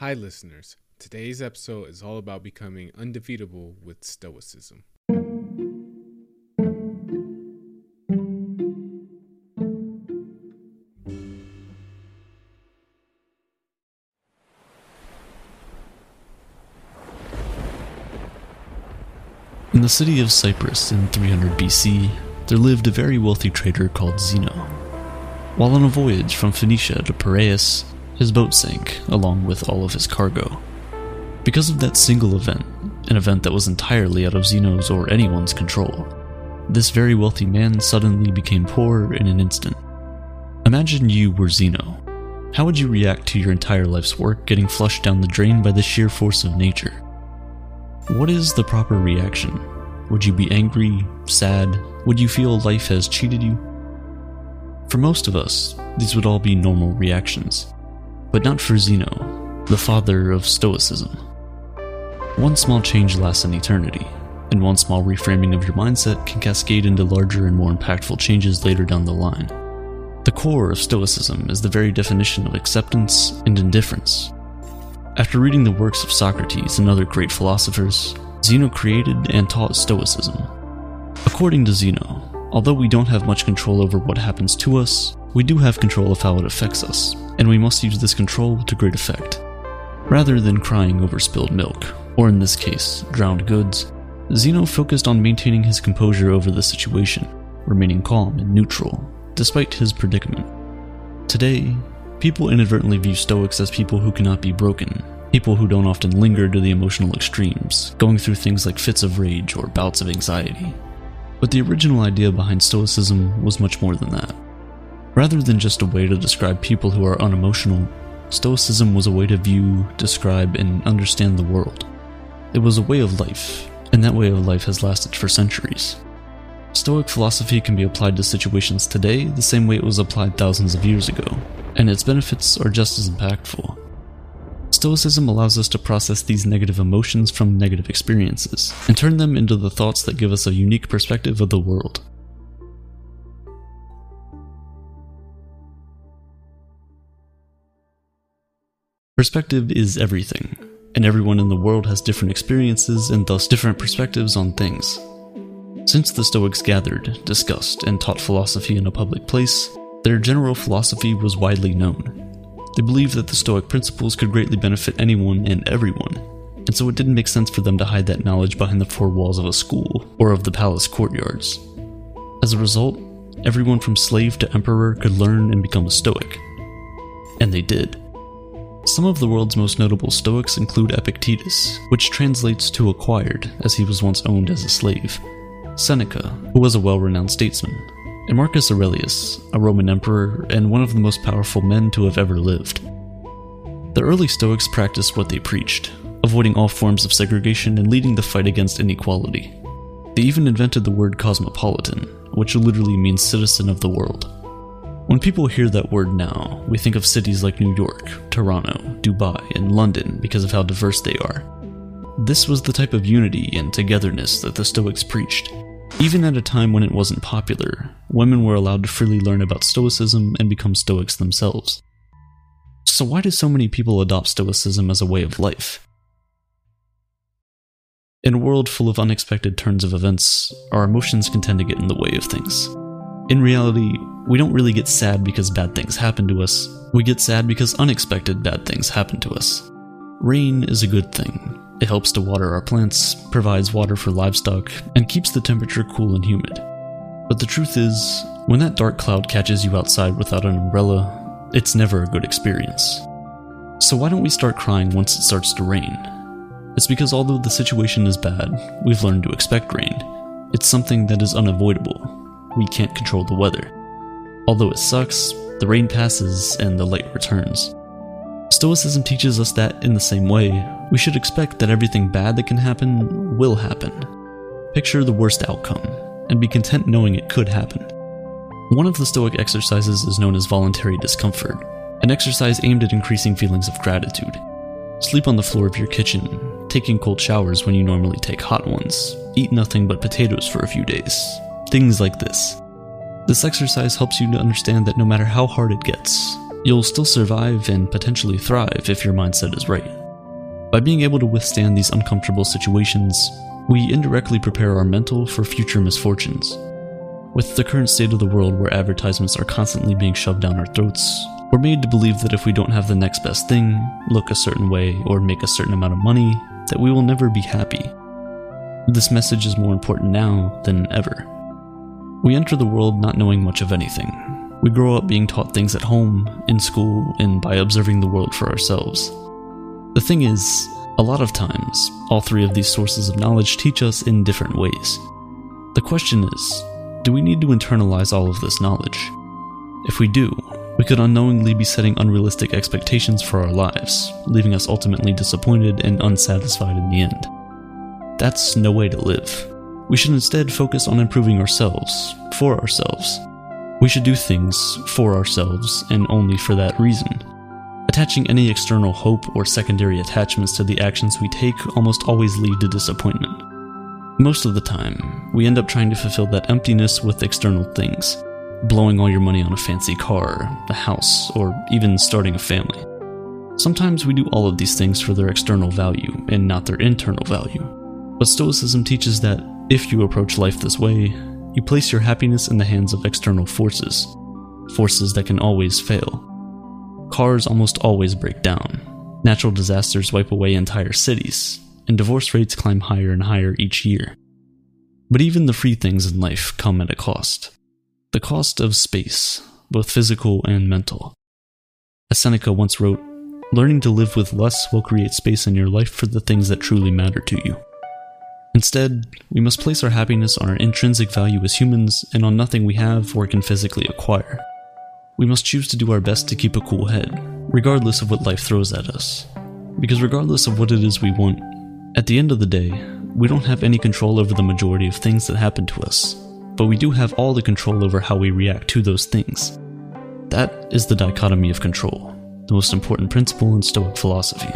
Hi, listeners. Today's episode is all about becoming undefeatable with Stoicism. In the city of Cyprus in 300 BC, there lived a very wealthy trader called Zeno. While on a voyage from Phoenicia to Piraeus, his boat sank along with all of his cargo. Because of that single event, an event that was entirely out of Zeno's or anyone's control, this very wealthy man suddenly became poor in an instant. Imagine you were Zeno. How would you react to your entire life's work getting flushed down the drain by the sheer force of nature? What is the proper reaction? Would you be angry, sad? Would you feel life has cheated you? For most of us, these would all be normal reactions. But not for Zeno, the father of Stoicism. One small change lasts an eternity, and one small reframing of your mindset can cascade into larger and more impactful changes later down the line. The core of Stoicism is the very definition of acceptance and indifference, after reading the works of Socrates and other great philosophers, Zeno created and taught Stoicism. According to Zeno, although we don't have much control over what happens to us, we do have control of how it affects us, and we must use this control to great effect. Rather than crying over spilled milk, or in this case, drowned goods, Zeno focused on maintaining his composure over the situation, remaining calm and neutral, despite his predicament. Today, People inadvertently view Stoics as people who cannot be broken, people who don't often linger to the emotional extremes, going through things like fits of rage or bouts of anxiety. But the original idea behind Stoicism was much more than that. Rather than just a way to describe people who are unemotional, Stoicism was a way to view, describe, and understand the world. It was a way of life, and that way of life has lasted for centuries. Stoic philosophy can be applied to situations today the same way it was applied thousands of years ago, and its benefits are just as impactful. Stoicism allows us to process these negative emotions from negative experiences and turn them into the thoughts that give us a unique perspective of the world. Perspective is everything, and everyone in the world has different experiences and thus different perspectives on things. Since the Stoics gathered, discussed, and taught philosophy in a public place, their general philosophy was widely known. They believed that the Stoic principles could greatly benefit anyone and everyone, and so it didn't make sense for them to hide that knowledge behind the four walls of a school or of the palace courtyards. As a result, everyone from slave to emperor could learn and become a Stoic. And they did. Some of the world's most notable Stoics include Epictetus, which translates to acquired, as he was once owned as a slave, Seneca, who was a well renowned statesman, and Marcus Aurelius, a Roman emperor and one of the most powerful men to have ever lived. The early Stoics practiced what they preached, avoiding all forms of segregation and leading the fight against inequality. They even invented the word cosmopolitan, which literally means citizen of the world. When people hear that word now, we think of cities like New York, Toronto, Dubai, and London because of how diverse they are. This was the type of unity and togetherness that the Stoics preached, even at a time when it wasn't popular, women were allowed to freely learn about Stoicism and become Stoics themselves. So, why do so many people adopt Stoicism as a way of life? In a world full of unexpected turns of events, our emotions can tend to get in the way of things. In reality, we don't really get sad because bad things happen to us, we get sad because unexpected bad things happen to us. Rain is a good thing, it helps to water our plants, provides water for livestock, and keeps the temperature cool and humid. But the truth is, when that dark cloud catches you outside without an umbrella, it's never a good experience. So why don't we start crying once it starts to rain? It's because although the situation is bad, we've learned to expect rain. It's something that is unavoidable. We can't control the weather. Although it sucks, the rain passes and the light returns. Stoicism teaches us that, in the same way, we should expect that everything bad that can happen will happen. Picture the worst outcome, and be content knowing it could happen. One of the Stoic exercises is known as voluntary discomfort, an exercise aimed at increasing feelings of gratitude. Sleep on the floor of your kitchen, taking cold showers when you normally take hot ones, eat nothing but potatoes for a few days, things like this. This exercise helps you to understand that no matter how hard it gets, you'll still survive and potentially thrive if your mindset is right. By being able to withstand these uncomfortable situations, we indirectly prepare our mental for future misfortunes. With the current state of the world where advertisements are constantly being shoved down our throats, we're made to believe that if we don't have the next best thing, look a certain way, or make a certain amount of money, that we will never be happy. This message is more important now than ever. We enter the world not knowing much of anything. We grow up being taught things at home, in school, and by observing the world for ourselves. The thing is, a lot of times, all three of these sources of knowledge teach us in different ways. The question is do we need to internalize all of this knowledge? If we do, we could unknowingly be setting unrealistic expectations for our lives, leaving us ultimately disappointed and unsatisfied in the end. That's no way to live. We should instead focus on improving ourselves, for ourselves. We should do things for ourselves and only for that reason. Attaching any external hope or secondary attachments to the actions we take almost always lead to disappointment. Most of the time, we end up trying to fulfill that emptiness with external things, blowing all your money on a fancy car, a house, or even starting a family. Sometimes we do all of these things for their external value and not their internal value. But Stoicism teaches that if you approach life this way, you place your happiness in the hands of external forces, forces that can always fail. Cars almost always break down, natural disasters wipe away entire cities, and divorce rates climb higher and higher each year. But even the free things in life come at a cost the cost of space, both physical and mental. As Seneca once wrote, learning to live with less will create space in your life for the things that truly matter to you. Instead, we must place our happiness on our intrinsic value as humans and on nothing we have or can physically acquire. We must choose to do our best to keep a cool head, regardless of what life throws at us. Because regardless of what it is we want, at the end of the day, we don't have any control over the majority of things that happen to us, but we do have all the control over how we react to those things. That is the dichotomy of control, the most important principle in Stoic philosophy.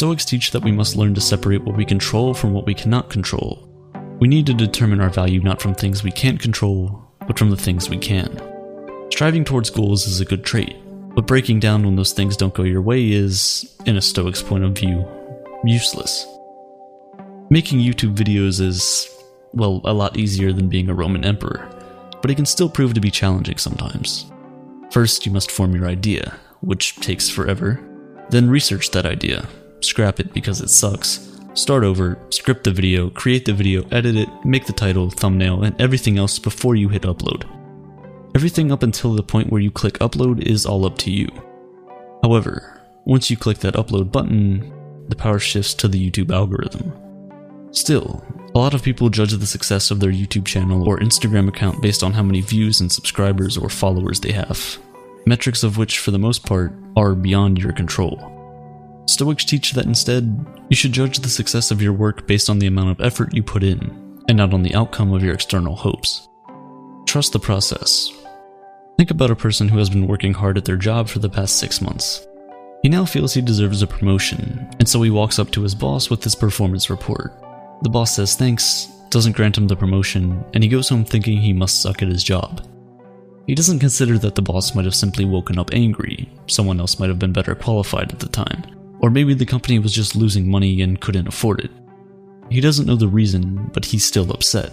Stoics teach that we must learn to separate what we control from what we cannot control. We need to determine our value not from things we can't control, but from the things we can. Striving towards goals is a good trait, but breaking down when those things don't go your way is, in a Stoic's point of view, useless. Making YouTube videos is, well, a lot easier than being a Roman emperor, but it can still prove to be challenging sometimes. First, you must form your idea, which takes forever. Then research that idea, scrap it because it sucks, start over, script the video, create the video, edit it, make the title, thumbnail, and everything else before you hit upload. Everything up until the point where you click upload is all up to you. However, once you click that upload button, the power shifts to the YouTube algorithm. Still, a lot of people judge the success of their YouTube channel or Instagram account based on how many views and subscribers or followers they have, metrics of which, for the most part, are beyond your control. Stoics teach that instead, you should judge the success of your work based on the amount of effort you put in, and not on the outcome of your external hopes. Trust the process. Think about a person who has been working hard at their job for the past six months. He now feels he deserves a promotion, and so he walks up to his boss with his performance report. The boss says thanks, doesn't grant him the promotion, and he goes home thinking he must suck at his job. He doesn't consider that the boss might have simply woken up angry, someone else might have been better qualified at the time, or maybe the company was just losing money and couldn't afford it. He doesn't know the reason, but he's still upset.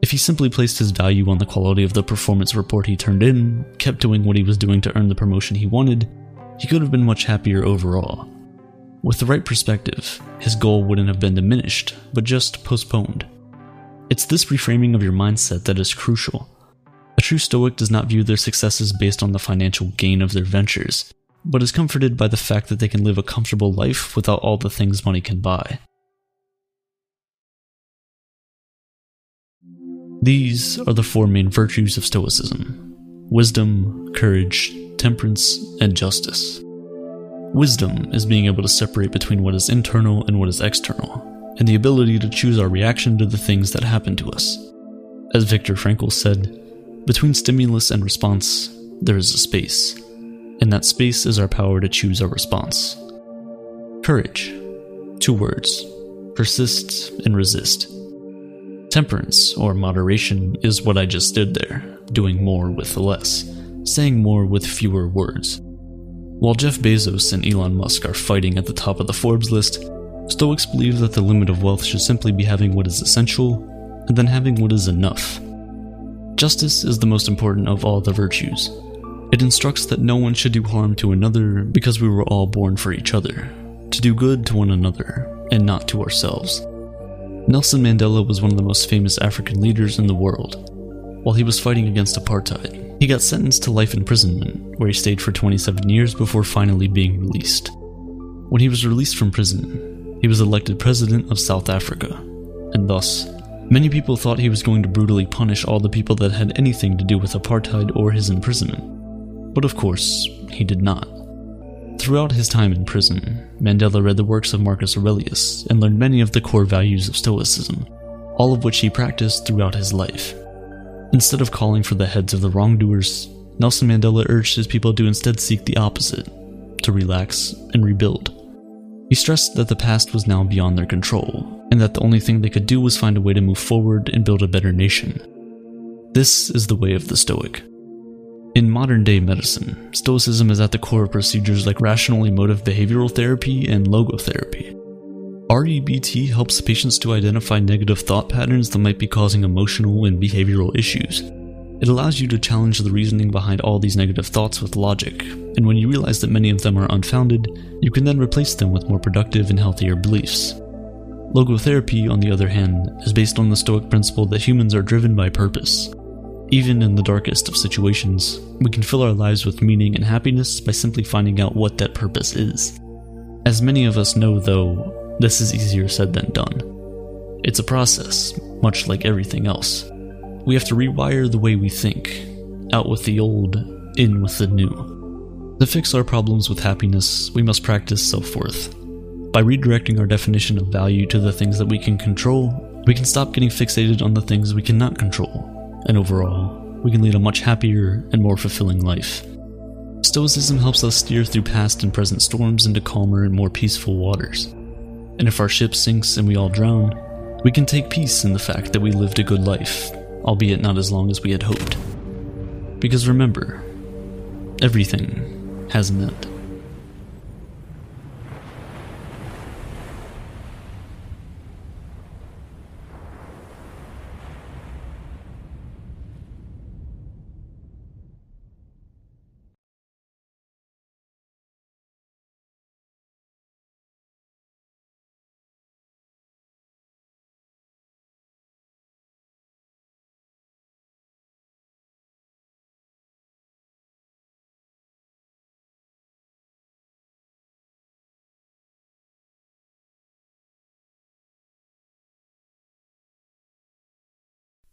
If he simply placed his value on the quality of the performance report he turned in, kept doing what he was doing to earn the promotion he wanted, he could have been much happier overall. With the right perspective, his goal wouldn't have been diminished, but just postponed. It's this reframing of your mindset that is crucial. A true Stoic does not view their successes based on the financial gain of their ventures, but is comforted by the fact that they can live a comfortable life without all the things money can buy. These are the four main virtues of Stoicism wisdom, courage, temperance, and justice. Wisdom is being able to separate between what is internal and what is external, and the ability to choose our reaction to the things that happen to us. As Viktor Frankl said, between stimulus and response, there is a space and that space is our power to choose our response. Courage. Two words persist and resist. Temperance, or moderation, is what I just did there, doing more with less, saying more with fewer words. While Jeff Bezos and Elon Musk are fighting at the top of the Forbes list, Stoics believe that the limit of wealth should simply be having what is essential and then having what is enough. Justice is the most important of all the virtues. It instructs that no one should do harm to another because we were all born for each other, to do good to one another, and not to ourselves. Nelson Mandela was one of the most famous African leaders in the world. While he was fighting against apartheid, he got sentenced to life imprisonment, where he stayed for 27 years before finally being released. When he was released from prison, he was elected president of South Africa, and thus, many people thought he was going to brutally punish all the people that had anything to do with apartheid or his imprisonment. But of course, he did not. Throughout his time in prison, Mandela read the works of Marcus Aurelius and learned many of the core values of Stoicism, all of which he practiced throughout his life. Instead of calling for the heads of the wrongdoers, Nelson Mandela urged his people to instead seek the opposite to relax and rebuild. He stressed that the past was now beyond their control, and that the only thing they could do was find a way to move forward and build a better nation. This is the way of the Stoic. In modern day medicine, Stoicism is at the core of procedures like rational emotive behavioral therapy and logotherapy. REBT helps patients to identify negative thought patterns that might be causing emotional and behavioral issues. It allows you to challenge the reasoning behind all these negative thoughts with logic, and when you realize that many of them are unfounded, you can then replace them with more productive and healthier beliefs. Logotherapy, on the other hand, is based on the Stoic principle that humans are driven by purpose. Even in the darkest of situations, we can fill our lives with meaning and happiness by simply finding out what that purpose is. As many of us know, though, this is easier said than done. It's a process, much like everything else. We have to rewire the way we think, out with the old, in with the new. To fix our problems with happiness, we must practice self worth. By redirecting our definition of value to the things that we can control, we can stop getting fixated on the things we cannot control, and overall, we can lead a much happier and more fulfilling life. Stoicism helps us steer through past and present storms into calmer and more peaceful waters. And if our ship sinks and we all drown, we can take peace in the fact that we lived a good life, albeit not as long as we had hoped. Because remember, everything has an end.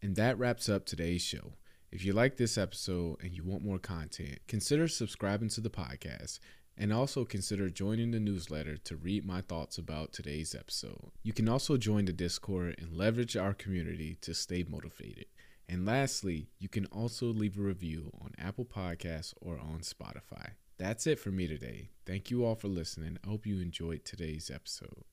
And that wraps up today's show. If you like this episode and you want more content, consider subscribing to the podcast and also consider joining the newsletter to read my thoughts about today's episode. You can also join the Discord and leverage our community to stay motivated. And lastly, you can also leave a review on Apple Podcasts or on Spotify. That's it for me today. Thank you all for listening. I hope you enjoyed today's episode.